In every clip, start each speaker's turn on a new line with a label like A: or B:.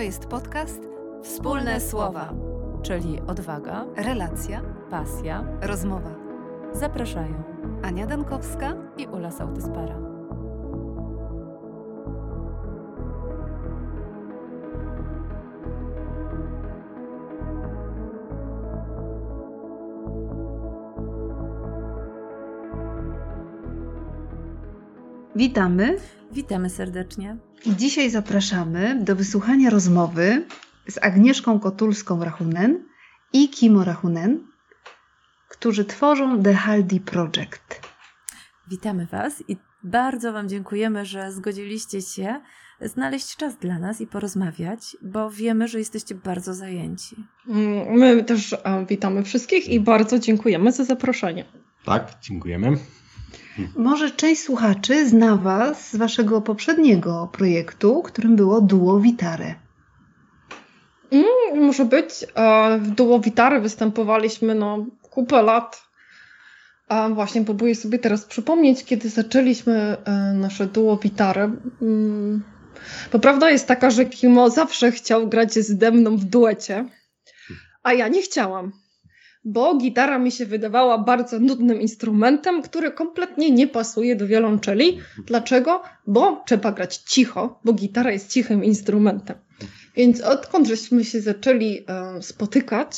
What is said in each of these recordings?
A: To jest podcast
B: Wspólne słowa, czyli odwaga,
A: Relacja,
B: pasja.
A: rozmowa.
B: Zapraszają
A: Ania Dankowska.
B: i Ula Sautyspara.
A: Witamy
B: Witamy serdecznie.
A: i dzisiaj zapraszamy do wysłuchania rozmowy z Agnieszką Kotulską-Rachunen i Kimo Rachunen, którzy tworzą The Haldi Project.
B: Witamy Was i bardzo Wam dziękujemy, że zgodziliście się znaleźć czas dla nas i porozmawiać, bo wiemy, że jesteście bardzo zajęci.
C: Mm, My też e, witamy wszystkich i bardzo dziękujemy za zaproszenie.
D: Tak, dziękujemy.
A: Może część słuchaczy zna Was z Waszego poprzedniego projektu, którym było Duo Vitare.
C: Mm, Może być, e, w duo Witary występowaliśmy no kupę lat. A właśnie próbuję sobie teraz przypomnieć, kiedy zaczęliśmy e, nasze duo Witary. Mm, Bo prawda jest taka, że Kimo zawsze chciał grać ze mną w duecie, a ja nie chciałam. Bo gitara mi się wydawała bardzo nudnym instrumentem, który kompletnie nie pasuje do wiolonczeli. Dlaczego? Bo trzeba grać cicho, bo gitara jest cichym instrumentem. Więc odkąd żeśmy się zaczęli e, spotykać,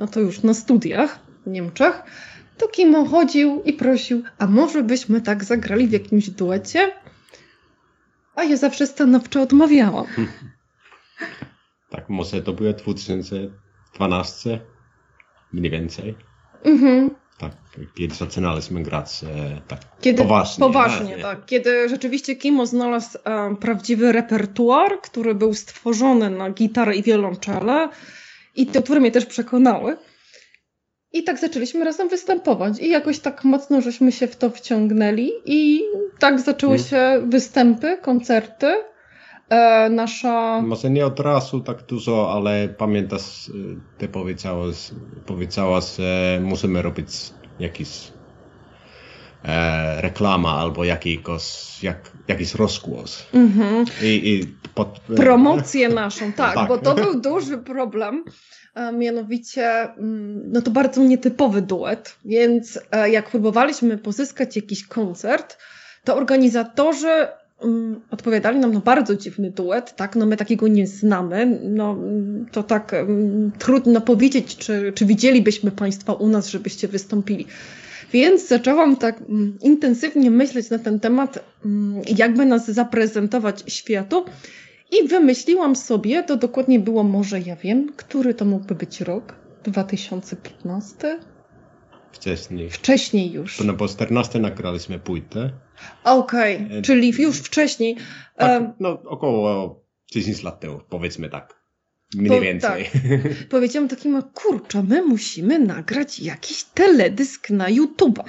C: no to już na studiach w Niemczech, to Kimo chodził i prosił, a może byśmy tak zagrali w jakimś duecie? A ja zawsze stanowczo odmawiałam.
D: Tak, może to było 2012, mniej więcej.
C: Mhm.
D: Tak, kiedy zaczynaliśmy grać e, tak
C: Kiedy,
D: poważnie.
C: Poważnie,
D: nie?
C: tak. Kiedy rzeczywiście Kimo znalazł e, prawdziwy repertuar, który był stworzony na gitarę i wiolonczele i te, które mnie też przekonały. I tak zaczęliśmy razem występować i jakoś tak mocno żeśmy się w to wciągnęli i tak zaczęły
D: Mm.
C: się występy, koncerty. E, nasza...
D: Może nie od razu tak dużo, ale pamiętasz, e, ty powiedziałaś, powiedziałaś że musimy robić jakiś e, reklama albo jak, jakiś rozgłos.
C: Mhm.
D: I, i pod,
C: promocję naszą, tak,
D: Tak.
C: bo to był duży problem. A mianowicie, mm, no to bardzo nietypowy duet, więc e, jak próbowaliśmy pozyskać jakiś koncert, to organizatorzy mm, odpowiadali nam na bardzo dziwny duet, tak, no my takiego nie znamy, no mm, to tak mm, trudno powiedzieć, czy, czy widzielibyśmy Państwa u nas, żebyście wystąpili. Więc zaczęłam tak mm, intensywnie myśleć na ten temat, mm, jakby nas zaprezentować światu. I wymyśliłam sobie, to dokładnie było może, ja wiem, który to mógłby być rok? 2015?
D: Wcześniej.
C: Wcześniej już.
D: To na po 14 nagraliśmy płytę.
C: Okej,
D: E,
C: czyli już wcześniej.
D: Tak,
C: Em,
D: no około 10 lat temu, powiedzmy tak. Mniej
C: Po-
D: więcej.
C: powiedziałam takim, kurczę, my musimy nagrać jakiś teledysk na YouTube'a.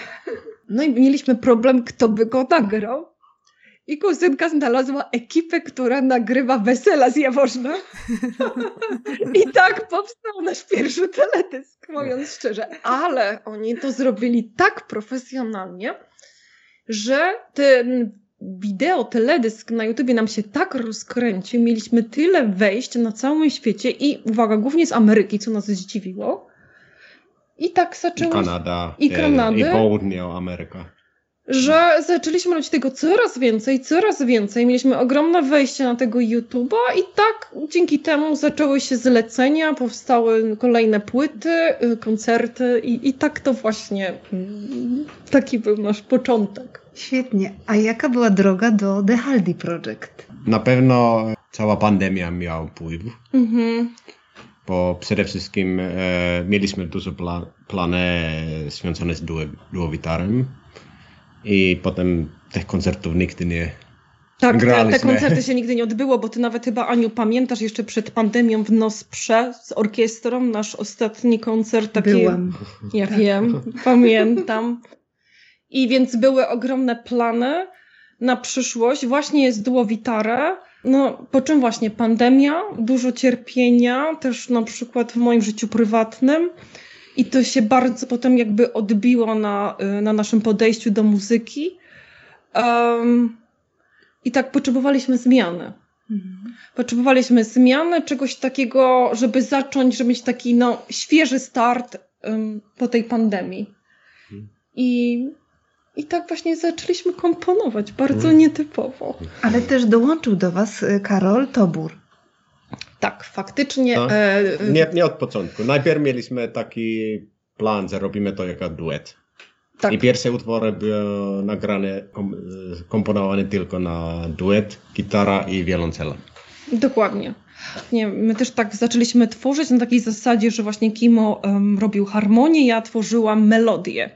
C: No i mieliśmy problem, kto by go nagrał. I kuzynka znalazła ekipę, która nagrywa wesela z Jaworzna. I tak powstał nasz pierwszy teledysk, mówiąc szczerze. Ale oni to zrobili tak profesjonalnie, że ten wideo, teledysk na YouTubie nam się tak rozkręcił, mieliśmy tyle wejść na całym świecie i uwaga, głównie z Ameryki, co nas zdziwiło. I tak
D: I
C: zaczęło się
D: Kanada.
C: I
D: e,
C: Kanady.
D: I południa Ameryka.
C: Że zaczęliśmy robić tego coraz więcej, coraz więcej. Mieliśmy ogromne wejście na tego YouTube'a i tak dzięki temu zaczęły się zlecenia, powstały kolejne płyty, y, koncerty i, i tak to właśnie mm, taki był nasz początek.
A: Świetnie. A jaka była droga do The Haldi Project?
D: Na pewno cała pandemia miała wpływ,
C: Mhm.
D: bo przede wszystkim e, mieliśmy dużo pla, plany związane z duo, duowitarem i potem tych koncertów nigdy nie
C: Tak, te, te koncerty się nigdy nie odbyło, bo ty nawet chyba, Aniu, pamiętasz jeszcze przed pandemią w Nosprze z orkiestrą nasz ostatni koncert taki...
A: Byłam.
C: Ja
A: Tak.
C: wiem, pamiętam. I więc były ogromne plany na przyszłość. Właśnie jest duo Witare. No, po czym właśnie pandemia, dużo cierpienia, też na przykład w moim życiu prywatnym. I to się bardzo potem jakby odbiło na, y, na naszym podejściu do muzyki. Em, I tak potrzebowaliśmy zmiany. Mhm. Potrzebowaliśmy zmiany, czegoś takiego, żeby zacząć, żeby mieć taki no, świeży start um, po tej pandemii. Mhm. I, I tak właśnie zaczęliśmy komponować, bardzo mhm. nietypowo.
A: Ale też dołączył do Was y, Karol Tobur.
C: Tak, faktycznie.
D: No, e, nie, nie od początku. Najpierw mieliśmy taki plan, że robimy to jako duet. Tak. I pierwsze utwory były nagrane, komponowane tylko na duet, gitara i wioloncela.
C: Dokładnie. Nie, my też tak zaczęliśmy tworzyć na takiej zasadzie, że właśnie Kimo um, robił harmonię, ja tworzyłam melodię.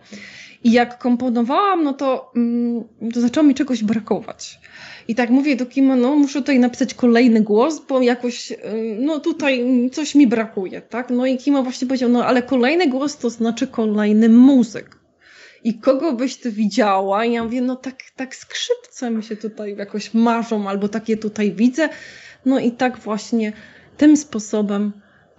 C: I jak komponowałam, no to, um, to zaczęło mi czegoś brakować. I tak mówię do Kimo, no muszę tutaj napisać kolejny głos, bo jakoś, no tutaj coś mi brakuje, tak? No i Kimo właśnie powiedział, no ale kolejny głos to znaczy kolejny muzyk i kogo byś ty widziała? I ja mówię, no tak, tak skrzypce mi się tutaj jakoś marzą, albo takie tutaj widzę. No i tak właśnie tym sposobem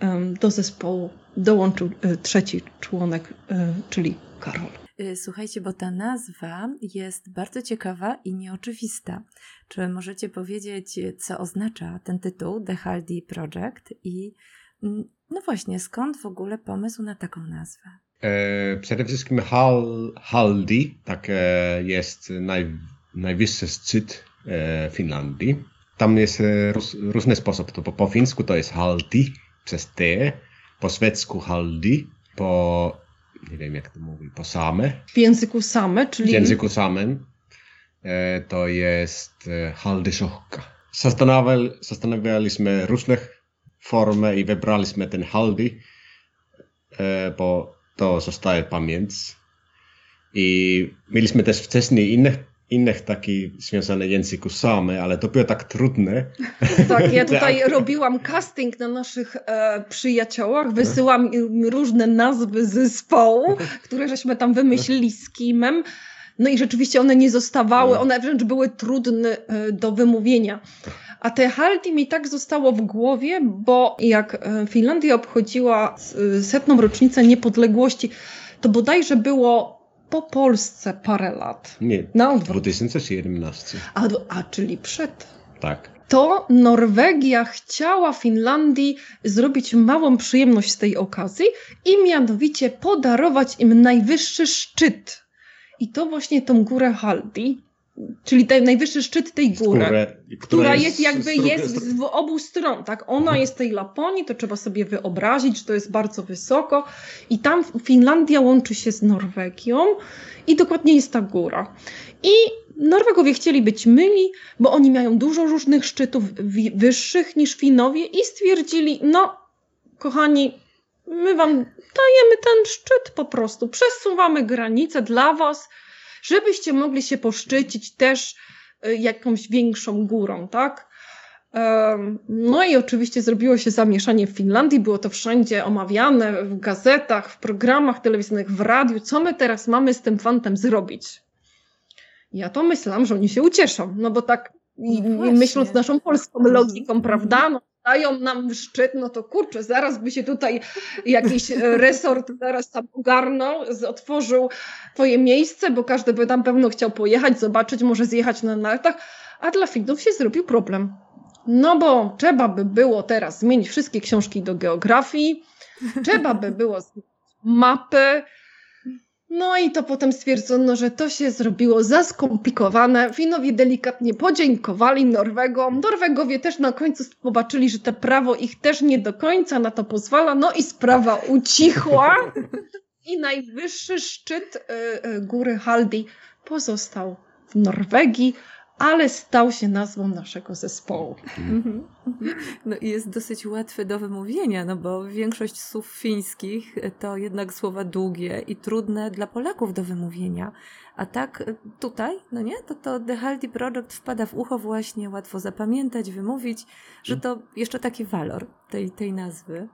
C: um, do zespołu dołączył y, trzeci członek, y, czyli Karol.
B: Y, słuchajcie, bo ta nazwa jest bardzo ciekawa i nieoczywista. Czy możecie powiedzieć, co oznacza ten tytuł The Haldi Project i mm, no właśnie, skąd w ogóle pomysł na taką nazwę?
D: E, przede wszystkim Hal, Haldi, tak e, jest naj, najwyższy szczyt e, Finlandii. Tam jest róż, różny sposób. To po, po fińsku to jest Haldi przez T, po szwedzku Haldi, po nie wiem jak to mówi, po same.
C: W języku same, czyli...
D: W języku samym to jest Haldysokka. Zastanawialiśmy różnych formy i wybraliśmy ten Haldi, bo to zostaje pamięć. I mieliśmy też wcześniej innych, innych takich związanych języków same, ale to było tak trudne.
C: Tak, ja tutaj tak. robiłam casting na naszych e, przyjaciołach, wysyłam im różne nazwy zespołu, które żeśmy tam wymyślili z Kimem. No i rzeczywiście one nie zostawały, no. one wręcz były trudne e, do wymówienia. A te Haldi mi tak zostało w głowie, bo jak e, Finlandia obchodziła e, setną rocznicę niepodległości, to bodajże było po Polsce parę lat.
D: Nie, na 2017.
C: A, a czyli przed.
D: Tak.
C: To Norwegia chciała Finlandii zrobić małą przyjemność z tej okazji i mianowicie podarować im najwyższy szczyt. I to właśnie tą górę Haldi, czyli ten najwyższy szczyt tej góry, Skórę, która jest, jest jakby jest z obu stron, tak? Ona mhm. jest tej Laponii, to trzeba sobie wyobrazić, że to jest bardzo wysoko i tam Finlandia łączy się z Norwegią i dokładnie jest ta góra. I Norwegowie chcieli być myli, bo oni mają dużo różnych szczytów wyższych niż Finowie i stwierdzili, no kochani, my wam dajemy ten szczyt po prostu, przesuwamy granice dla was, żebyście mogli się poszczycić też y, jakąś większą górą, tak? No i oczywiście zrobiło się zamieszanie w Finlandii, było to wszędzie omawiane w gazetach, w programach telewizyjnych, w radiu. Co my teraz mamy z tym fantem zrobić? Ja to myślałam, że oni się ucieszą, no bo tak no myśląc naszą polską logiką, prawda? No, dają nam szczyt, no to kurczę, zaraz by się tutaj jakiś resort zaraz tam ogarnął, otworzył swoje miejsce, bo każdy by tam pewno chciał pojechać, zobaczyć, może zjechać na nartach, a dla Finów się zrobił problem. No bo trzeba by było teraz zmienić wszystkie książki do geografii, trzeba by było zmienić mapy, no i to potem stwierdzono, że to się zrobiło za skomplikowane. Finowie delikatnie podziękowali Norwegom. Norwegowie też na końcu zobaczyli, że to prawo ich też nie do końca na to pozwala. No i sprawa ucichła. I najwyższy szczyt y, y, góry Haldi pozostał w Norwegii, ale stał się nazwą naszego zespołu. Mhm.
B: No i jest dosyć łatwy do wymówienia, no bo większość słów fińskich to jednak słowa długie i trudne dla Polaków do wymówienia. A tak tutaj, no nie, to to The Haldi Project wpada w ucho właśnie, łatwo zapamiętać, wymówić, że to jeszcze taki walor tej, tej nazwy.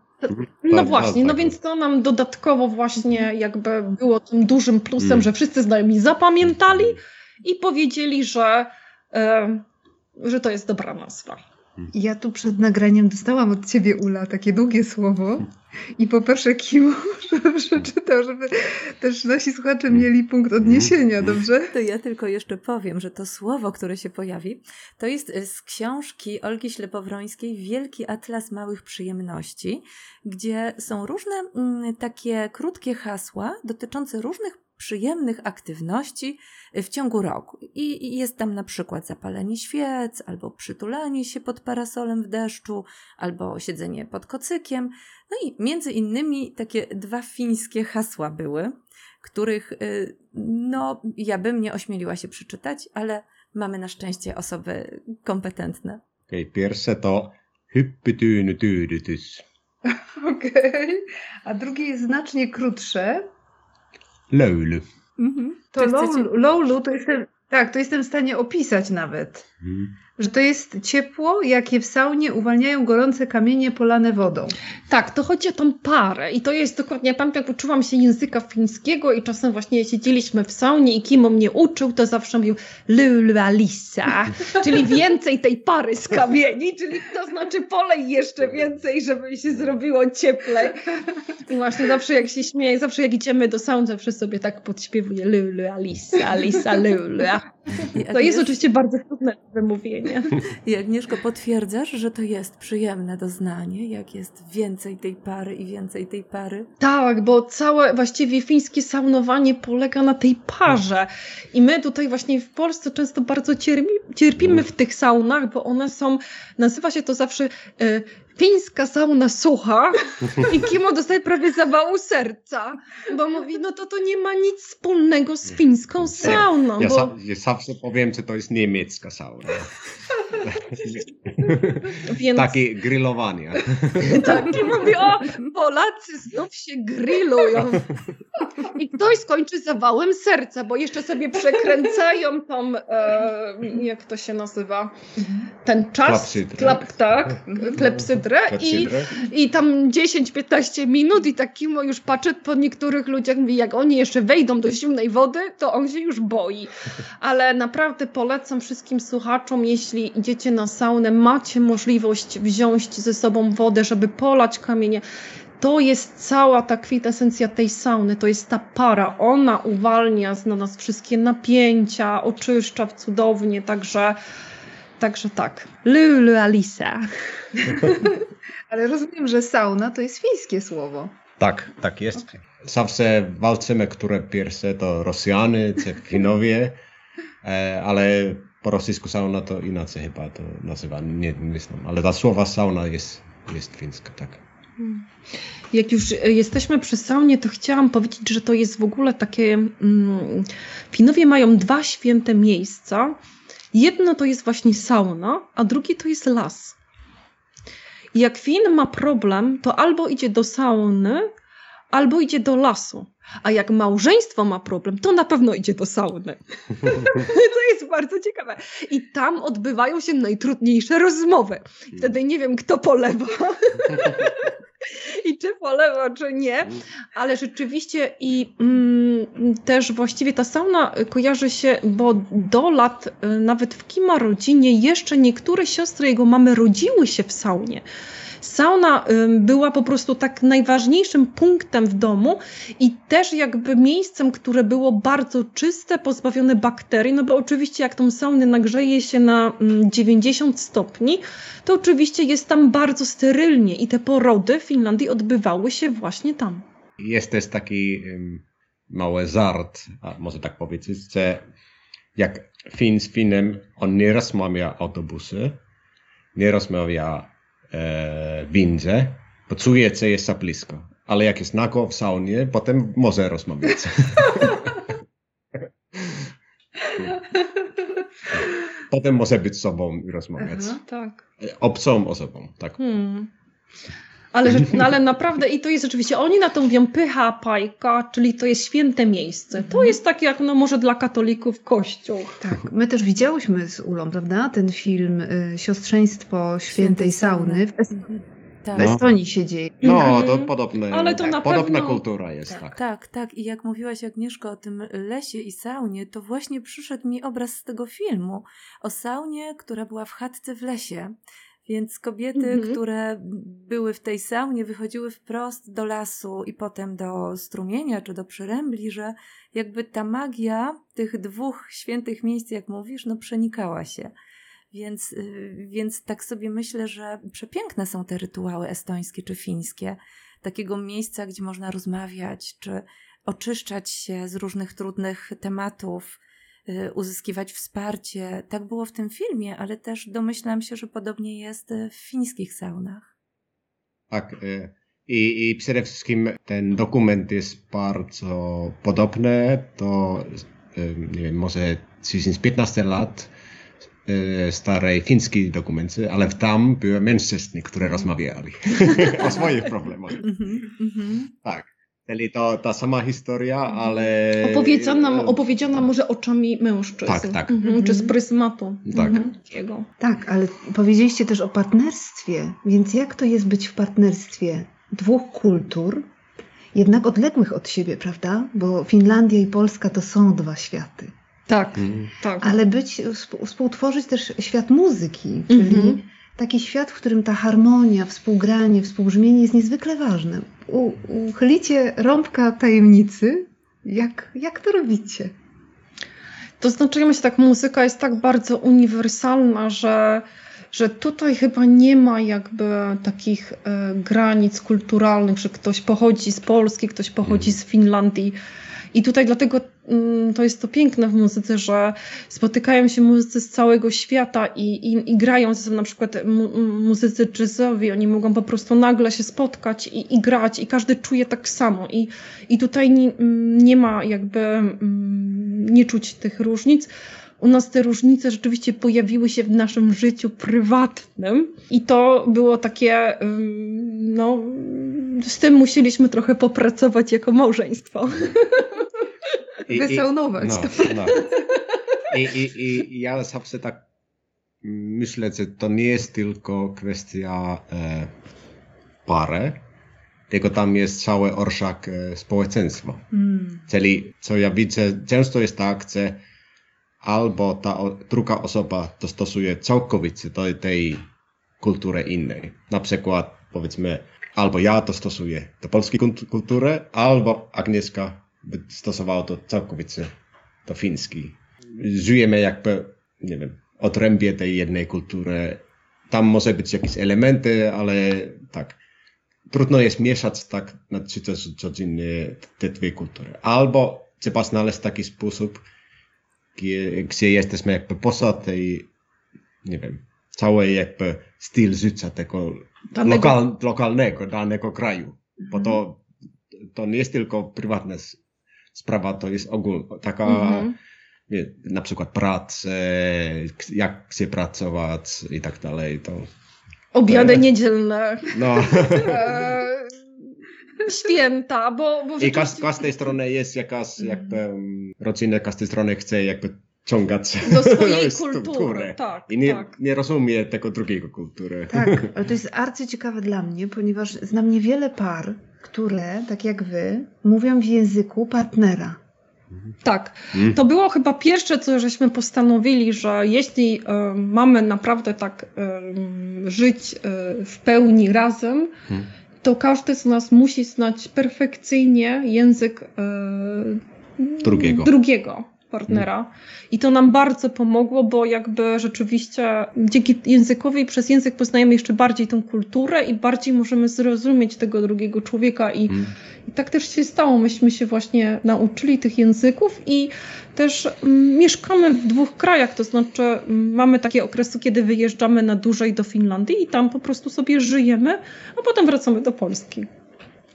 C: No tak, właśnie, tak, no tak. więc to nam dodatkowo właśnie jakby było tym dużym plusem, że wszyscy znajomi zapamiętali i powiedzieli, że że to jest dobra nazwa.
A: Ja tu przed nagraniem dostałam od ciebie, Ula, takie długie słowo i poproszę Kimo, żeby przeczytał, żeby też nasi słuchacze mieli punkt odniesienia, dobrze?
B: To ja tylko jeszcze powiem, że to słowo, które się pojawi, to jest z książki Olgi Ślepowrońskiej Wielki Atlas Małych Przyjemności, gdzie są różne mm, takie krótkie hasła dotyczące różnych przyjemnych aktywności w ciągu roku. I jest tam na przykład zapalenie świec, albo przytulanie się pod parasolem w deszczu, albo siedzenie pod kocykiem. No i między innymi takie dwa fińskie hasła były, których y, no ja bym nie ośmieliła się przeczytać, ale mamy na szczęście osoby kompetentne.
D: Okej, okay, pierwsze to hyppytyynytyydytys.
A: Okej, okay. a drugie jest znacznie krótsze
D: Lowlu.
A: Mhm. To Lowlu to jestem, tak, to jestem w stanie opisać nawet. Że to jest ciepło, jakie w saunie uwalniają gorące kamienie polane wodą.
C: Tak, to chodzi o tą parę i to jest dokładnie, ja pamiętam jak uczyłam się języka fińskiego i czasem właśnie siedzieliśmy w saunie i Kimo mnie uczył, to zawsze mówił lulualisa, czyli więcej tej pary z kamieni, czyli to znaczy polej jeszcze więcej, żeby się zrobiło cieplej. I właśnie zawsze jak się śmieje, zawsze jak idziemy do sauny, zawsze sobie tak podśpiewuję lulualisa, alisa, lulua. To jest oczywiście bardzo trudne wymówienie.
B: I Agnieszko, potwierdzasz, że to jest przyjemne doznanie, jak jest więcej tej pary i więcej tej pary?
C: Tak, bo całe właściwie fińskie saunowanie polega na tej parze. I my tutaj właśnie w Polsce często bardzo cierpi, cierpimy w tych saunach, bo one są, nazywa się to zawsze y, fińska sauna sucha i Kimo dostaje prawie zawału serca, bo mówi, no to to nie ma nic wspólnego z fińską sauną.
D: Ja,
C: bo...
D: sa, ja zawsze powiem, że to jest niemiecka sauna. Więc... Takie grillowanie.
C: Tak, i mówi, o, Polacy znów się grillują. I ktoś skończy zawałem serca, bo jeszcze sobie przekręcają tą, e, jak to się nazywa, ten czas. Klap, tak, klepsydrę. I, I tam 10-15 minut i taki już patrzę po niektórych ludziach, mówi, jak oni jeszcze wejdą do zimnej wody, to on się już boi. Ale naprawdę polecam wszystkim słuchaczom, jeśli idziecie na saunę, macie możliwość wziąć ze sobą wodę, żeby polać kamienie. To jest cała ta kwintesencja tej sauny, to jest ta para. Ona uwalnia z nas wszystkie napięcia, oczyszcza cudownie, także, także tak. Lulu Alisa.
A: Ale rozumiem, że sauna to jest fińskie słowo.
D: Tak, tak jest. Okay. Zawsze walczymy, które pierwsze to Rosjanie, czy Finowie, e, ale po rosyjsku sauna to inaczej chyba to nazywa, nie, nie znam, ale ta słowa sauna jest, jest fińska, tak. Hmm.
C: Jak już jesteśmy przy saunie, to chciałam powiedzieć, że to jest w ogóle takie. Mm, Finowie mają dwa święte miejsca. Jedno to jest właśnie sauna, a drugie to jest las. I jak Fin ma problem, to albo idzie do sauny, albo idzie do lasu. A jak małżeństwo ma problem, to na pewno idzie do sauny. to jest bardzo ciekawe. I tam odbywają się najtrudniejsze rozmowy. Wtedy nie wiem, kto polewa. I czy polewa, czy nie, ale rzeczywiście i mm, też właściwie ta sauna kojarzy się, bo do lat, y, nawet w Kima rodzinie, jeszcze niektóre siostry jego mamy rodziły się w saunie. Sauna była po prostu tak najważniejszym punktem w domu i też jakby miejscem, które było bardzo czyste, pozbawione bakterii, no bo oczywiście jak tą saunę nagrzeje się na 90 stopni, to oczywiście jest tam bardzo sterylnie i te porody w Finlandii odbywały się właśnie tam.
D: Jest też taki mały żart, może tak powiedzieć, że jak Fin z Finem, on nie rozmawia autobusy, nie rozmawia e, windze, bo czuje, że jest za blisko. Ale jak jest nago w saunie, potem może rozmawiać. potem może być sobą i rozmawiać. Aha,
C: tak.
D: Obcą osobą, tak. Hmm.
C: Ale, no ale naprawdę, i to jest oczywiście, oni na to mówią pycha pajka, czyli to jest święte miejsce. To mhm. jest takie jak no może dla katolików kościół.
A: Tak, my też widziałyśmy z Ulą, prawda, ten film y, Siostrzeństwo Świętej, Świętej Sauny. W, tak. w Estonii się dzieje.
D: No, to mhm. podobne, ale to tak, na podobna pewno... kultura jest.
B: Tak.
D: tak.
B: tak, tak. I jak mówiłaś Agnieszko o tym lesie i saunie, to właśnie przyszedł mi obraz z tego filmu o saunie, która była w chatce w lesie Więc kobiety,
C: Mhm.
B: które były w tej saunie, wychodziły wprost do lasu i potem do strumienia czy do przyrębli, że jakby ta magia tych dwóch świętych miejsc, jak mówisz, no przenikała się. Więc, y, więc tak sobie myślę, że przepiękne są te rytuały estońskie czy fińskie. Takiego miejsca, gdzie można rozmawiać, czy oczyszczać się z różnych trudnych tematów, uzyskiwać wsparcie. Tak było w tym filmie, ale też domyślam się, że podobnie jest y, w fińskich saunach.
D: Tak. e, I, I przede wszystkim ten dokument jest bardzo podobny do, nie wiem, może 10-15 lat starej fińskiej dokumenty, ale tam były mężczyźni, które rozmawiali o swoich problemach.
B: Mhm, mhm.
D: Tak. Czyli to ta sama historia, ale...
C: Opowiedziana, opowiedziana może oczami mężczyzn.
D: Tak, tak.
C: Mhm, czy z pryzmatu.
D: Tak.
C: Mhm, jego.
A: Tak, ale powiedzieliście też o partnerstwie, więc jak to jest być w partnerstwie dwóch kultur, jednak odległych od siebie, prawda? Bo Finlandia i Polska to są dwa światy.
C: Tak,
D: Mm.
C: tak.
A: Ale być, współ- współtworzyć też świat muzyki, czyli
C: Mhm.
A: taki świat, w którym ta harmonia, współgranie, współbrzmienie jest niezwykle ważne. U, uchylicie rąbka tajemnicy. Jak, jak to robicie?
C: To znaczy, ja myślę, tak, muzyka jest tak bardzo uniwersalna, że, że tutaj chyba nie ma jakby takich e, granic kulturalnych, że ktoś pochodzi z Polski, ktoś pochodzi z Finlandii. I tutaj dlatego mm, to jest to piękne w muzyce, że spotykają się muzycy z całego świata i, i, i grają ze sobą na przykład mu, muzycy jazzowi, oni mogą po prostu nagle się spotkać i, i grać i każdy czuje tak samo. I, i tutaj nie, nie ma jakby, nie czuć tych różnic. U nas te różnice rzeczywiście pojawiły się w naszym życiu prywatnym i to było takie, no, z tym musieliśmy trochę popracować jako małżeństwo.
D: I- i-
A: Wysaunować.
D: No, no. I, i, I ja zawsze tak myślę, że to nie jest tylko kwestia e, pary, tylko tam jest cały orszak e, społeczeństwa.
A: Mm.
D: Czyli co ja widzę, często jest tak, że albo ta o, druga osoba dostosuje całkowicie do tej kultury innej. Na przykład powiedzmy, albo ja to stosuję do polskiej kult- kultury, albo Agnieszka by stosowała to całkowicie do fińskiej. Żyjemy jakby, nie wiem, odrębie tej jednej kultury. Tam może być jakieś elementy, ale tak. Trudno jest mieszać tak na czytać codziennie te dwie kultury. Albo trzeba znaleźć taki sposób, gdzie, jesteśmy jakby poza tej, nie wiem, całej jakby styl życia tego
C: Danego-
D: lokal, lokalnego, danego kraju. Bo to, to nie jest tylko prywatna s- sprawa, to jest ogólna, taka
C: Mhm.
D: nie, na przykład pracę, jak się pracować i tak dalej. To,
C: Obiady
D: E.
C: niedzielne,
D: no.
C: e, święta, bo, bo
D: I
C: rzeczywiście-
D: każ, każdej strony jest jakaś jakby um, rodzina, każdej strony chce jakby ciągać
C: do swojej kultury. Tak,
D: I nie,
C: tak.
D: nie rozumie tego drugiego kultury.
A: Tak, ale to jest arcyciekawe dla mnie, ponieważ znam niewiele par, które, tak jak wy, mówią w języku partnera.
C: Tak.
D: Mm.
C: To było chyba pierwsze, co żeśmy postanowili, że jeśli e, mamy naprawdę tak e, żyć e, w pełni razem,
D: Hmm.
C: to każdy z nas musi znać perfekcyjnie język
D: Drugiego.
C: drugiego partnera. I to nam bardzo pomogło, bo jakby rzeczywiście dzięki językowi, przez język poznajemy jeszcze bardziej tą kulturę i bardziej możemy zrozumieć tego drugiego człowieka i
D: Mm.
C: i tak też się stało. Myśmy się właśnie nauczyli tych języków i też mm, mieszkamy w dwóch krajach. To znaczy, mm, mamy takie okresy, kiedy wyjeżdżamy na dłużej do Finlandii i tam po prostu sobie żyjemy, a potem wracamy do Polski.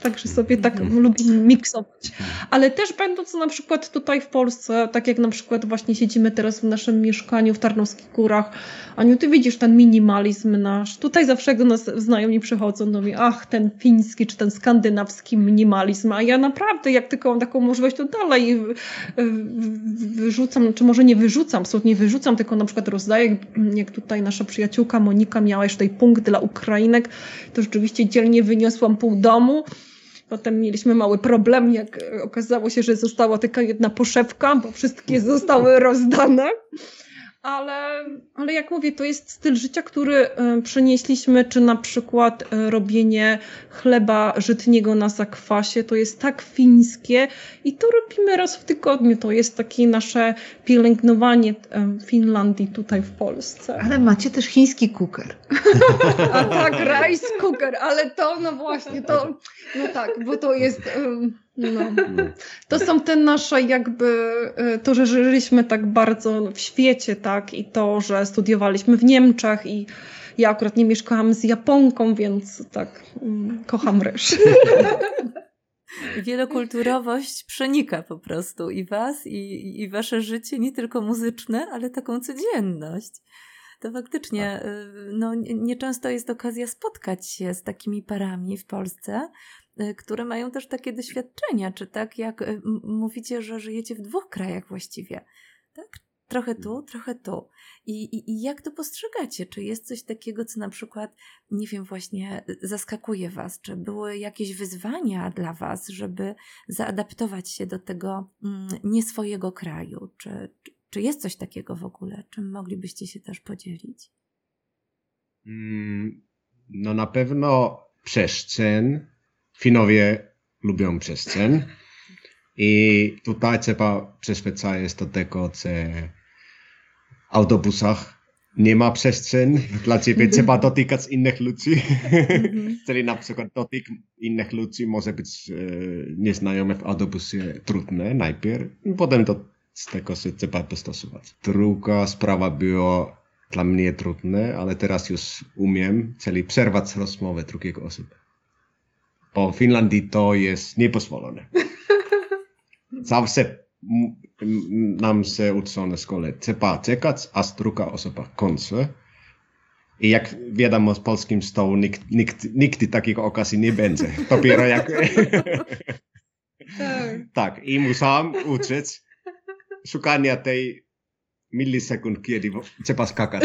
C: Także sobie tak lubimy miksować. Ale też będąc na przykład tutaj w Polsce, tak jak na przykład właśnie siedzimy teraz w naszym mieszkaniu w Tarnowskich Górach. Aniu, ty widzisz ten minimalizm nasz. Tutaj zawsze do nas znajomi przychodzą, no mi, ach, ten fiński czy ten skandynawski minimalizm. A ja naprawdę, jak tylko mam taką możliwość, to dalej y, wyrzucam, czy może nie wyrzucam, słów nie wyrzucam, tylko na przykład rozdaję, jak tutaj nasza przyjaciółka Monika miała jeszcze punkt dla Ukrainek, to rzeczywiście dzielnie wyniosłam pół domu. Potem mieliśmy mały problem, jak e, okazało się, że została tylko jedna poszewka, bo wszystkie zostały rozdane. Ale, ale jak mówię, to jest styl życia, który e, przenieśliśmy, czy na przykład e, robienie chleba żytniego na zakwasie, to jest tak fińskie i to robimy raz w tygodniu. To jest takie nasze pielęgnowanie e, Finlandii tutaj w Polsce.
A: Ale macie też chiński kuker.
C: A tak, rice cooker, ale to, no właśnie, to, no tak, bo to jest... No. To są te nasze jakby, y, to, że żyliśmy tak bardzo w świecie, tak, i to, że studiowaliśmy w Niemczech i ja akurat nie mieszkałam z Japonką, więc tak, mm, kocham ryż.
B: Wielokulturowość przenika po prostu i was, i, i wasze życie, nie tylko muzyczne, ale taką codzienność. To faktycznie, y, no, nieczęsto jest okazja spotkać się z takimi parami w Polsce, które mają też takie doświadczenia, czy tak jak y, mówicie, że żyjecie w dwóch krajach właściwie, tak? Trochę tu, mhm. trochę tu. I, i, I jak to postrzegacie? Czy jest coś takiego, co na przykład, nie wiem, właśnie y, zaskakuje Was? Czy były jakieś wyzwania dla Was, żeby zaadaptować się do tego mm, nie swojego kraju? Czy, czy jest coś takiego w ogóle? Czym moglibyście się też podzielić?
D: Mm, no na pewno przestrzeń, Finowie lubią przestrzeń i tutaj trzeba przyzwyczaić do tego, że w autobusach. Nie ma przestrzeń dla ciebie, trzeba dotykać innych ludzi. Czyli na przykład dotyk innych ludzi może być e, nieznajomy w autobusie trudne najpierw, potem do z tego się trzeba dostosować. Druga sprawa była dla mnie trudne, ale teraz już umiem, czyli przerwać rozmowę drugiego osoby po Finlandii to jest niepozwolone. Zawsze nam się uczone w szkole. Trzeba czekać, aż druga osoba kończy. I jak wiadomo z polskim stołu, nikt, nikt, nigdy takiego okazji nie będzie. Dopiero jak... tak. tak, i musiałam uczyć szukania tej milisekund, kiedy trzeba skakać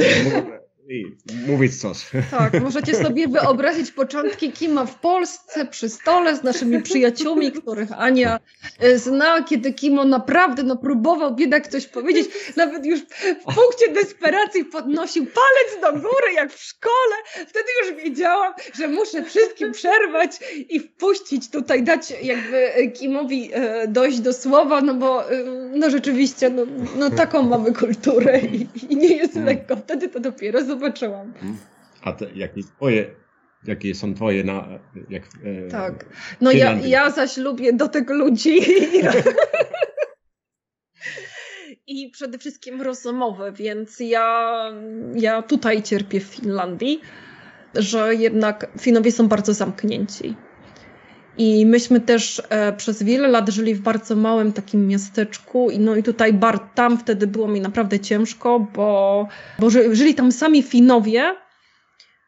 D: i mówić coś.
C: Tak, możecie sobie wyobrazić początki Kima w Polsce przy stole z naszymi przyjaciółmi, których Ania e, zna, kiedy Kimo naprawdę no, próbował biedak coś powiedzieć, nawet już w punkcie desperacji podnosił palec do góry, jak w szkole. Wtedy już wiedziałam, że muszę wszystkim przerwać i wpuścić tutaj, dać jakby Kimowi e, dojść do słowa, no bo e, no rzeczywiście, no, no taką mamy kulturę i, i nie jest lekko. Wtedy to dopiero zobaczyłam.
D: A te, jakie, twoje, jakie są twoje na... Jak,
C: e, tak. No ja, ja zaś lubię do tego ludzi. I przede wszystkim rozmowę, więc ja, ja tutaj cierpię w Finlandii, że jednak Finowie są bardzo zamknięci. I myśmy też e, przez wiele lat żyli w bardzo małym takim miasteczku i no i tutaj bar, tam wtedy było mi naprawdę ciężko, bo, bo żyli tam sami Finowie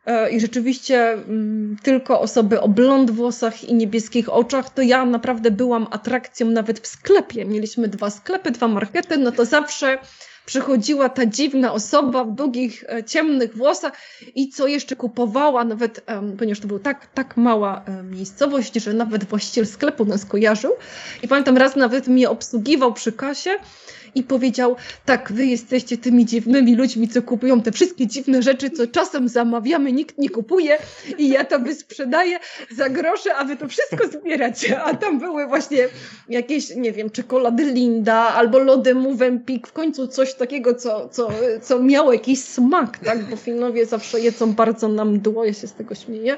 C: e, i rzeczywiście m, mm, tylko osoby o blond włosach i niebieskich oczach, to ja naprawdę byłam atrakcją nawet w sklepie. Mieliśmy dwa sklepy, dwa markety, no to zawsze przychodziła ta dziwna osoba w długich, e, ciemnych włosach i co jeszcze kupowała, nawet, ponieważ to była tak, tak mała e, miejscowość, że nawet właściciel sklepu nas kojarzył. I pamiętam, raz nawet mnie obsługiwał przy kasie i powiedział: Tak, wy jesteście tymi dziwnymi ludźmi, co kupują te wszystkie dziwne rzeczy, co czasem zamawiamy, nikt nie kupuje i ja to wysprzedaję za grosze, a wy to wszystko zbieracie. A tam były właśnie jakieś, nie wiem, czekolady Linda albo lody Movenpick, w końcu coś takiego, co, co, co miało jakiś smak, tak? Bo Finowie zawsze jedzą bardzo nam dło, ja się z tego śmieję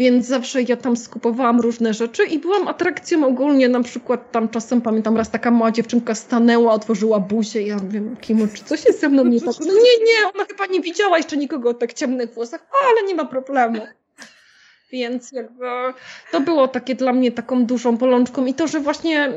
C: więc zawsze ja tam skupowałam różne rzeczy i byłam atrakcją ogólnie, na przykład tam czasem pamiętam raz taka mała dziewczynka stanęła, otworzyła buzię i ja wiem, Kimo, czy coś jest ze mną nie tak? No nie, nie, ona chyba nie widziała jeszcze nikogo o tak ciemnych włosach, ale nie ma problemu. Więc jakby to było takie dla mnie taką dużą bolączką i to, że właśnie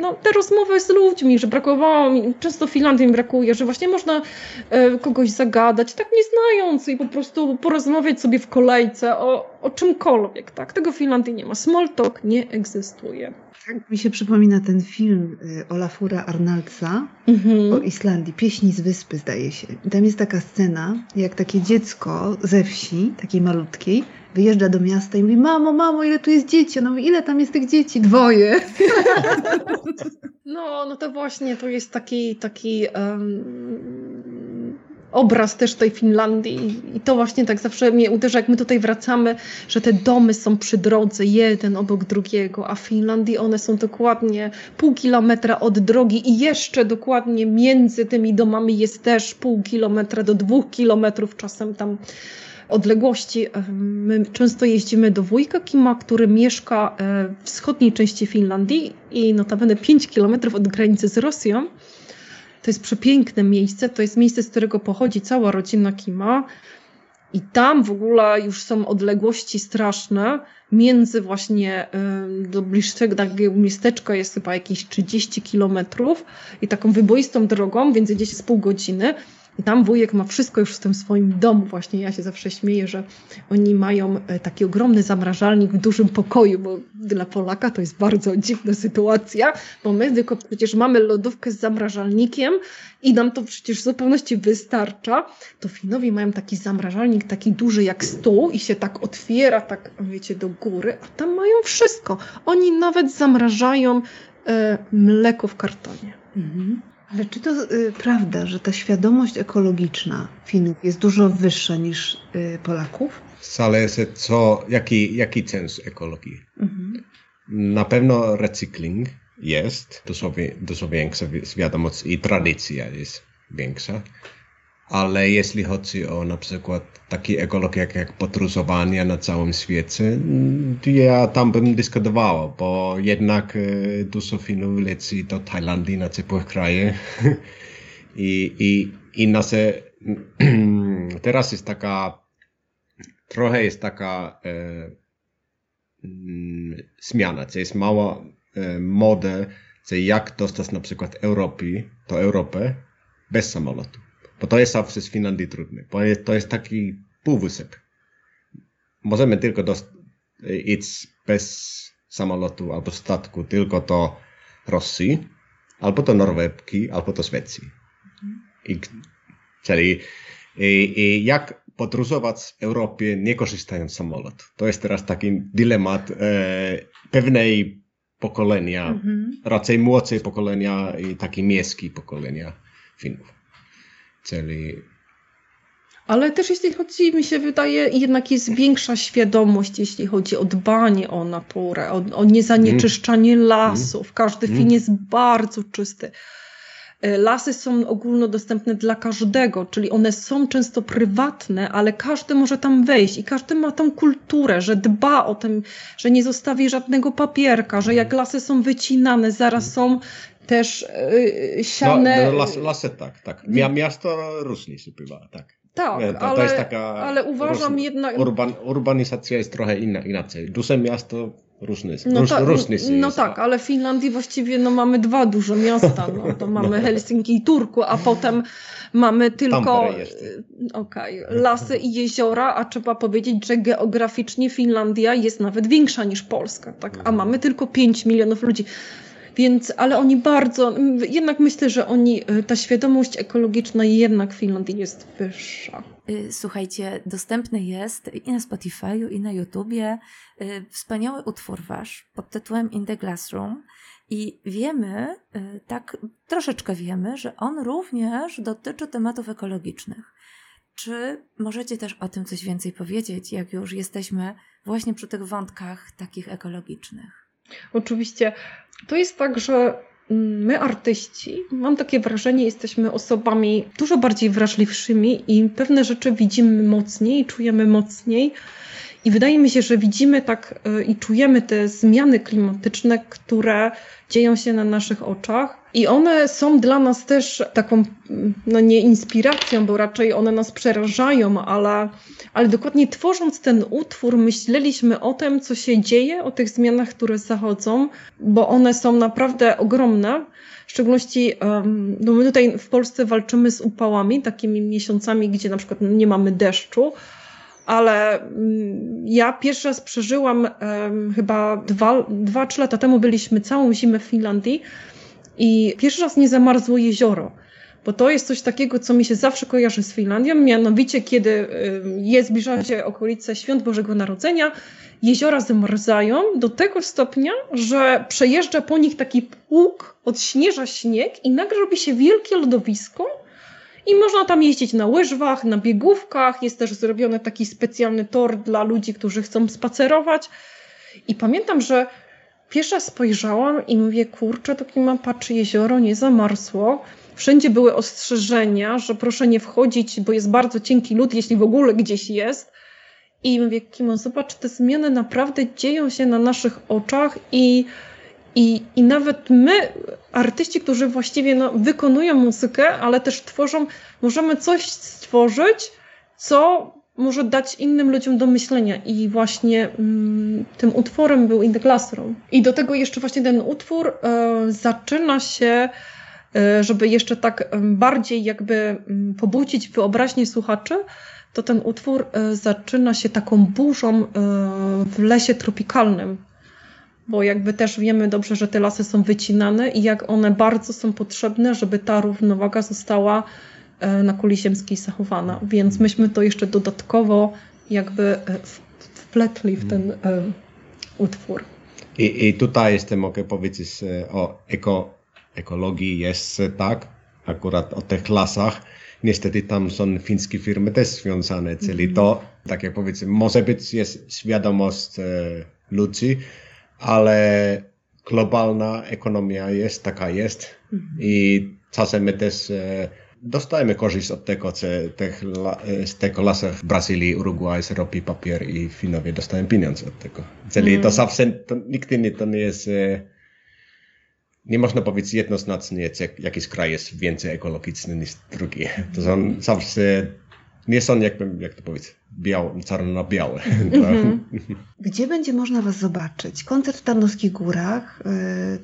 C: no, te rozmowy z ludźmi, że brakowało mi, często w Finlandii mi brakuje, że właśnie można e, kogoś zagadać, tak nie znając i po prostu porozmawiać sobie w kolejce o, o czymkolwiek, tak? Tego w Finlandii nie ma. Small talk nie egzystuje.
A: Tak mi się przypomina ten film e, Olafura Arnaldsa mhm. o Islandii, Pieśni z Wyspy zdaje się. I tam jest taka scena, jak takie dziecko ze wsi, takiej malutkiej, wyjeżdża do miasta i mówi, mamo, mamo, ile tu jest dzieci? No ile tam jest tych dzieci? Dwoje.
C: No, no to właśnie, to jest taki, taki um, obraz też tej Finlandii i to właśnie tak zawsze mnie uderza, jak my tutaj wracamy, że te domy są przy drodze, jeden obok drugiego, a w Finlandii one są dokładnie pół kilometra od drogi i jeszcze dokładnie między tymi domami jest też pół kilometra do dwóch kilometrów czasem tam odległości. My często jeździmy do wujka Kima, który mieszka e, w wschodniej części Finlandii i notabene 5 kilometrów od granicy z Rosją. To jest przepiękne miejsce, to jest miejsce, z którego pochodzi cała rodzina Kima. I tam w ogóle już są odległości straszne. Między właśnie do bliższego takiego miasteczka jest chyba jakieś 30 kilometrów i taką wyboistą drogą, więc gdzieś z pół godziny. I tam wujek ma wszystko już w tym swoim domu. Właśnie ja się zawsze śmieję, że oni mają e, taki ogromny zamrażalnik w dużym pokoju, bo dla Polaka to jest bardzo dziwna sytuacja, bo my tylko przecież mamy lodówkę z zamrażalnikiem i nam to przecież w zupełności wystarcza. To Finowie mają taki zamrażalnik, taki duży jak stół i się tak otwiera, tak wiecie, do góry, a tam mają wszystko. Oni nawet zamrażają e, mleko w kartonie. Mhm.
A: Ale czy to y, prawda, że ta świadomość ekologiczna Finów jest dużo wyższa niż y, Polaków?
D: Zależy co, jaki, jaki sens ekologii. Mhm. Na pewno recykling jest dużo, dużo większa świadomość i tradycja jest większa. Ale jeśli chodzi o na przykład taki ekolog jak, jak podróżowanie na całym świecie, ja tam bym dyskutował, bo jednak e, dużo Finów leci do Tajlandii, na ciepłe kraje. I, i, i nasze, teraz jest taka, trochę jest taka e, mm, zmiana, to jest mała e, moda, jak dostać na przykład Europy, do Europy bez samolotu. Bo to jest zawsze z Finlandii trudne, bo to jest taki półwysep. Możemy tylko iść bez samolotu albo statku tylko do Rosji, albo do Norwegii, albo do Szwecji. I, czyli i, i jak podróżować w Europie nie korzystając z samolotu? To jest teraz taki dylemat e, pewnej pokolenia, mm -hmm. raczej młodszej pokolenia i takiej miejskiej pokolenia Finów. Czyli
C: ale też jeśli chodzi, mi się wydaje, jednak jest większa świadomość, jeśli chodzi o dbanie o naturę, o, o niezanieczyszczanie mm. lasów. Każdy mm. fin jest bardzo czysty. E, lasy są ogólnodostępne dla każdego, czyli one są często prywatne, ale każdy może tam wejść i każdy ma tą kulturę, że dba o tym, że nie zostawi żadnego papierka, że jak lasy są wycinane, zaraz są też yy, siane.
D: No, las, lasy tak, tak. Miasto różni się bywa, tak.
C: Tak, to, ale, to jest taka ale uważam roz, jednak...
D: Urban, urbanizacja jest trochę inna, inaczej. Duże miasto różny, no, róż, ta, różny
C: no tak, ale w Finlandii właściwie no, mamy dwa duże miasta. No, to mamy no. Helsinki i Turku, a potem mamy tylko okay, lasy i jeziora, a trzeba powiedzieć, że geograficznie Finlandia jest nawet większa niż Polska, tak? a mhm. mamy tylko 5 milionów ludzi. Więc, ale oni bardzo, jednak myślę, że oni, e, ta świadomość ekologiczna jednak w Finlandii jest wyższa.
B: Y, słuchajcie, dostępny jest i na Spotify'u, i na YouTubie y, wspaniały utwór wasz pod tytułem In the Glassroom. I wiemy, y, tak troszeczkę wiemy, że on również dotyczy tematów ekologicznych. Czy możecie też o tym coś więcej powiedzieć, jak już jesteśmy właśnie przy tych wątkach takich ekologicznych?
C: Oczywiście to jest tak, że my, artyści, mam takie wrażenie, jesteśmy osobami dużo bardziej wrażliwszymi i pewne rzeczy widzimy mocniej, czujemy mocniej. I wydaje mi się, że widzimy tak e, i czujemy te zmiany klimatyczne, które dzieją się na naszych oczach. I one są dla nas też taką, no nie inspiracją, bo raczej one nas przerażają, ale, ale dokładnie tworząc ten utwór, myśleliśmy o tym, co się dzieje, o tych zmianach, które zachodzą, bo one są naprawdę ogromne. W szczególności, no my tutaj w Polsce walczymy z upałami, takimi miesiącami, gdzie na przykład nie mamy deszczu, ale mm, ja pierwszy raz przeżyłam um, chyba dwa, dwa, trzy lata temu byliśmy całą zimę w Finlandii i pierwszy raz nie zamarzło jezioro. Bo to jest coś takiego, co mi się zawsze kojarzy z Finlandią, mianowicie kiedy jest zbliża się okolice Świąt Bożego Narodzenia, jeziora zamarzają do tego stopnia, że przejeżdża po nich taki pług, odśnieża śnieg i nagle robi się wielkie lodowisko I można tam jeździć na łyżwach, na biegówkach. Jest też zrobiony taki specjalny tor dla ludzi, którzy chcą spacerować. I pamiętam, że pierwsza spojrzałam i mówię, kurczę, to Kima patrzy jezioro, nie zamarzło. Wszędzie były ostrzeżenia, że proszę nie wchodzić, bo jest bardzo cienki lód, jeśli w ogóle gdzieś jest. I mówię, Kimo, zobacz, te zmiany naprawdę dzieją się na naszych oczach i, i, i nawet my, artyści, którzy właściwie no, wykonują muzykę, ale też tworzą, możemy coś stworzyć, co może dać innym ludziom do myślenia. I właśnie mm, tym utworem był In the Classroom. I do tego jeszcze właśnie ten utwór e, zaczyna się e, żeby jeszcze tak e, bardziej jakby mm, pobudzić wyobraźnię słuchaczy, to ten utwór zaczyna się taką burzą w lesie tropikalnym. Bo jakby też wiemy dobrze, że te lasy są wycinane i jak one bardzo są potrzebne, żeby ta równowaga została e, na kuli ziemskiej zachowana. Więc myśmy to jeszcze dodatkowo jakby wpletli w ten utwór.
D: I, i tutaj jeszcze mogę powiedzieć o eko, ekologii jest tak, akurat o tych lasach, niestety tam są fińskie firmy też związane, czyli mhm. to, tak jak powiedzmy, może być jest świadomość e, ludzi, ale globalna ekonomia jest taka jest mhm. i czasem my też e, dostajemy korzyść od tego, co tych, e, z tego lasach w Brazylii, Urugwaj robi papier i Finowie dostają pieniądze od tego. Czyli to mhm. zawsze, to nigdy nie, to nie jest nie można powiedzieć jednoznacznie, jak jakiś kraj jest więcej ekologiczny niż drugi. To są zawsze, nie są jakby, jak to powiedzieć, białe, czarno na białe.
A: Mhm. Gdzie będzie można Was zobaczyć? Koncert w Tarnowskich Górach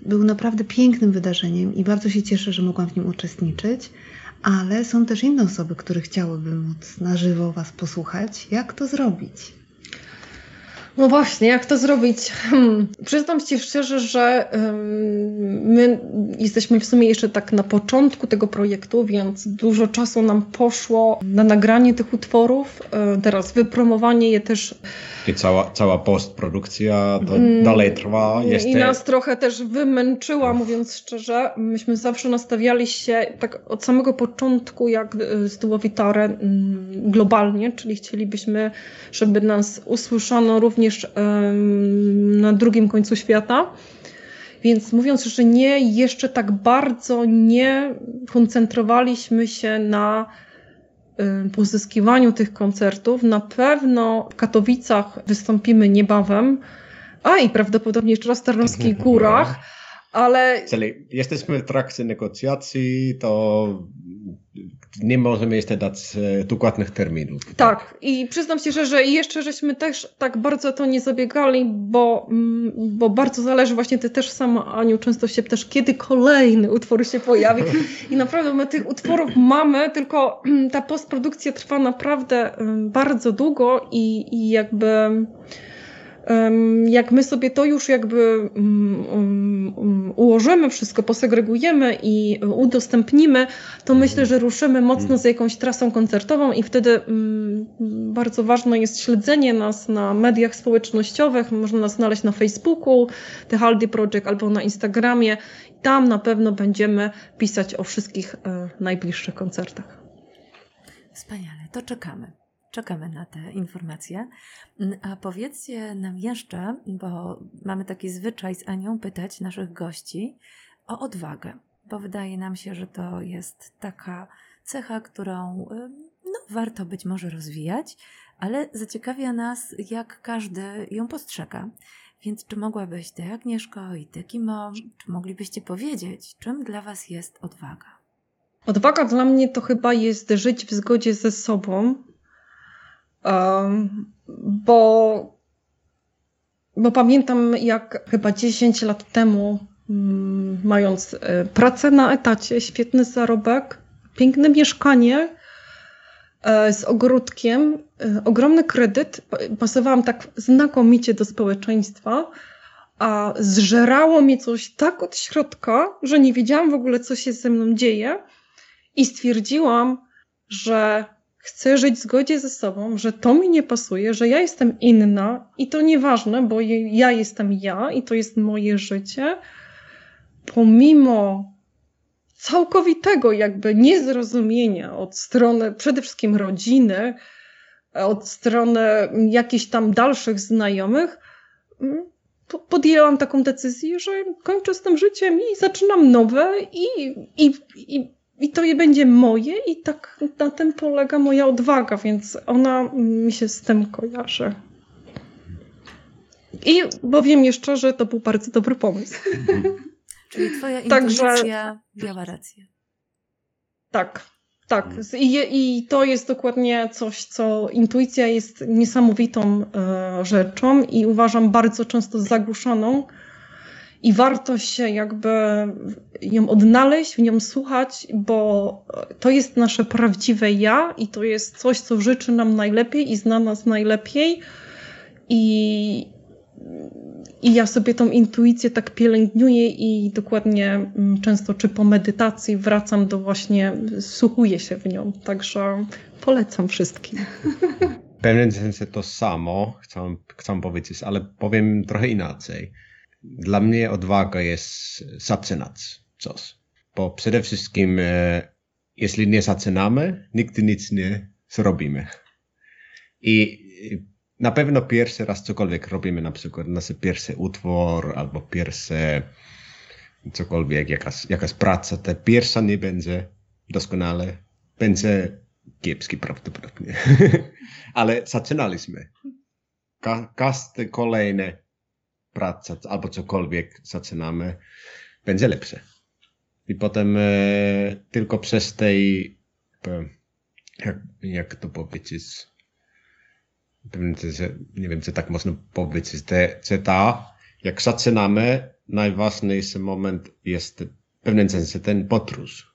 A: y, był naprawdę pięknym wydarzeniem i bardzo się cieszę, że mogłam w nim uczestniczyć. Ale są też inne osoby, które chciałyby móc na żywo Was posłuchać. Jak to zrobić?
C: No właśnie, jak to zrobić? Hmm. Przyznam Ci szczerze, że my jesteśmy w sumie jeszcze tak na początku tego projektu, więc dużo czasu nam poszło na nagranie tych utworów, e, teraz wypromowanie je też.
D: I cała, cała postprodukcja to mm, dalej trwa.
C: Jest I nas trochę też wymęczyła, mówiąc szczerze. Myśmy zawsze nastawiali się tak od samego początku, jak e, z Duowitarę mm, globalnie, czyli chcielibyśmy, żeby nas usłyszano również również na drugim końcu świata. Więc mówiąc, że nie, jeszcze tak bardzo nie koncentrowaliśmy się na pozyskiwaniu tych koncertów. Na pewno w Katowicach wystąpimy niebawem, a i prawdopodobnie jeszcze raz w Tarnowskich Górach. Ale...
D: Czyli jesteśmy w trakcie negocjacji, to nie możemy jeszcze dać e, dokładnych terminów.
C: Tak. tak, i przyznam się, że, że jeszcze żeśmy też tak bardzo to nie zabiegali, bo, mm, bo bardzo zależy właśnie, ty też sama, Aniu, często się też, kiedy kolejny utwór się pojawi. I naprawdę my tych utworów mamy, tylko ta postprodukcja trwa naprawdę bardzo długo i, i jakby jak my sobie to już jakby mm, mm, mm, ułożymy, wszystko posegregujemy i udostępnimy, to myślę, że ruszymy mocno z jakąś trasą koncertową i wtedy bardzo ważne jest śledzenie nas na mediach społecznościowych. Można nas znaleźć na Facebooku, The Haldi Project albo na Instagramie. Tam na pewno będziemy pisać o wszystkich e, najbliższych koncertach.
B: Wspaniale, to czekamy czekamy na te informacje. Mm, a powiedzcie nam jeszcze, bo mamy taki zwyczaj z Anią pytać naszych gości o odwagę, bo wydaje nam się, że to jest taka cecha, którą no, warto być może rozwijać, ale zaciekawia nas, jak każdy ją postrzega. Więc czy mogłabyś Ty, Agnieszko, i Ty, Kimo, czy moglibyście powiedzieć, czym dla Was jest odwaga?
C: Odwaga dla mnie to chyba jest żyć w zgodzie ze sobą, bo, bo pamiętam, jak chyba 10 lat temu, mm, mając e, pracę na etacie, świetny zarobek, piękne mieszkanie e, z ogródkiem, e, ogromny kredyt, pasowałam tak znakomicie do społeczeństwa, a zżerało mnie coś tak od środka, że nie wiedziałam w ogóle, co się ze mną dzieje i stwierdziłam, że chcę żyć w zgodzie ze sobą, że to mi nie pasuje, że ja jestem inna i to nieważne, bo ja jestem ja i to jest moje życie, pomimo całkowitego jakby niezrozumienia od strony przede wszystkim rodziny, od strony jakichś tam dalszych znajomych, mm, podjęłam taką decyzję, że kończę z tym życiem i zaczynam nowe i, i, i, i to je będzie moje i tak na tym polega moja odwaga, więc ona mi się z tym kojarzy. I bo wiem jeszcze, że to był bardzo dobry pomysł.
B: Czyli twoja intuicja Także... miała rację.
C: Tak, tak. I, I, to jest dokładnie coś, co intuicja jest niesamowitą e, rzeczą i uważam bardzo często zagłuszoną. I warto się jakby ją odnaleźć, w nią słuchać, bo to jest nasze prawdziwe ja i to jest coś, co życzy nam najlepiej i zna nas najlepiej. I, i ja sobie tą intuicję tak pielęgnuję i dokładnie mm, często czy po medytacji wracam do właśnie, słuchuję się w nią. Także polecam wszystkim.
D: W pewnym sensie to samo chcę, chcę powiedzieć, ale powiem trochę inaczej. Dla mnie odwaga jest zaczynać coś. Bo przede wszystkim, e, jeśli nie zaczynamy, nigdy nic nie zrobimy. I na pewno pierwszy raz cokolwiek robimy, na przykład nasz pierwszy utwór albo pierwsze cokolwiek, jakaś, jakaś praca, ta pierwsza nie będzie doskonale, będzie kiepski prawdopodobnie. Ale zaczynaliśmy. Ka każdy kolejny praca albo cokolwiek zaczynamy, będzie lepsze. I potem e, tylko przez tej, jak, jak to powiedzieć, pewnym sensie, nie wiem, czy tak można powiedzieć, te, że ta, jak zaczynamy, najważniejszy moment jest w pewnym sensie ten podróż.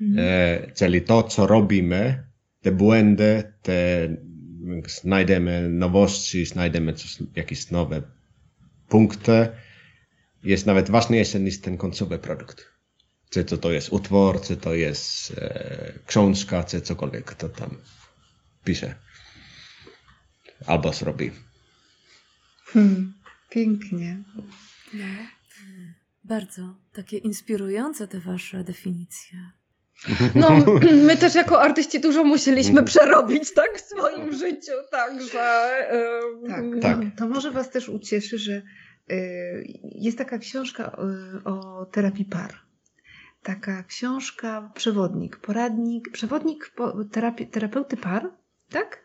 D: Mhm. E, czyli to, co robimy, te błędy, te znajdziemy nowości, znajdziemy coś, jakieś nowe punkty, jest nawet ważniejsze niż ten końcowy produkt. Czy to, to jest utwór, czy to jest e, książka, czy cokolwiek to tam pisze albo zrobi.
A: Hmm, pięknie. No,
B: bardzo takie inspirujące te wasze definicje.
C: No, my też jako artyści dużo musieliśmy mhm. przerobić, tak, w swoim życiu, także...
A: Tak, tak, to może was też ucieszy, że y, jest taka książka y, o terapii par. Taka książka, przewodnik, poradnik, przewodnik terapii, terapeuty par, tak?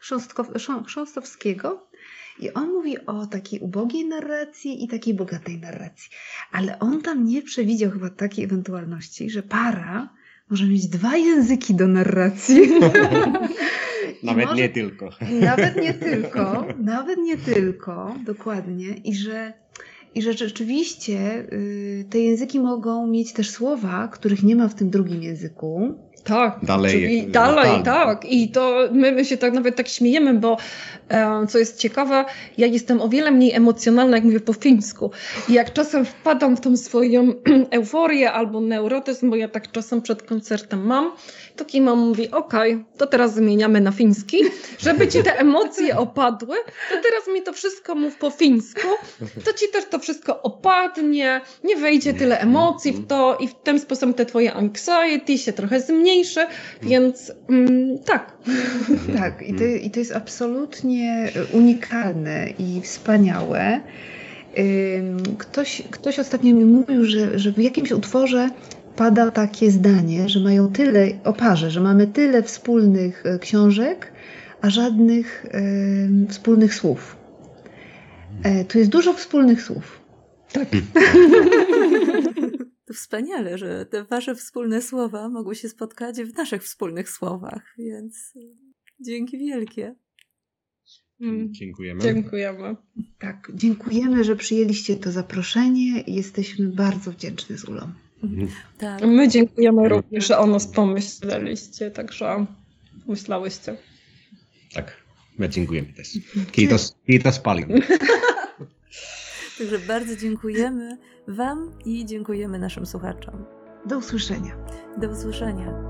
A: Chrząstowskiego. I on mówi o takiej ubogiej narracji i takiej bogatej narracji. Ale on tam nie przewidział chyba takiej ewentualności, że para może mieć dwa języki do narracji.
D: nawet może, nie tylko.
A: Nawet nie tylko, nawet nie tylko, dokładnie. I że, i że rzeczywiście y, te języki mogą mieć też słowa, których nie ma w tym drugim języku.
C: Tak, dalej, no, dalej, tak. tak. I to my, się tak nawet tak śmiejemy, bo co jest ciekawe, ja jestem o wiele mniej emocjonalna, jak mówię po fińsku. I jak czasem wpadam w tą swoją euforię albo neurotyzm, bo ja tak czasem przed koncertem mam, to Kima mówi, okej, okay, to teraz zmieniamy na fiński, żeby ci te emocje opadły, to teraz mi to wszystko mów po fińsku, to ci też to wszystko opadnie, nie wejdzie tyle emocji w to i w ten sposób te twoje anxiety się trochę zmniejszy, więc mm, tak.
A: Tak, i to, i to jest absolutnie unikalne i wspaniałe. Ktoś, ktoś ostatnio mi mówił, że, że w jakimś utworze pada takie zdanie, że mają tyle o parze, że mamy tyle wspólnych e, książek, a żadnych y, wspólnych słów. E, tu jest dużo wspólnych słów.
C: Tak.
B: To wspaniale, że te wasze wspólne słowa mogły się spotkać w naszych wspólnych słowach, więc dzięki wielkie.
D: Mm. Dziękujemy.
C: Dziękujemy.
A: Tak, dziękujemy, że przyjęliście to zaproszenie i jesteśmy bardzo wdzięczni z Ulą.
C: Tak. My dziękujemy również, że o nas pomyśleliście, także myślałyście.
D: Tak, my dziękujemy też. Kiitos, kiitos paljon.
B: Także bardzo dziękujemy Wam i dziękujemy naszym słuchaczom.
A: Do usłyszenia.
B: Do usłyszenia.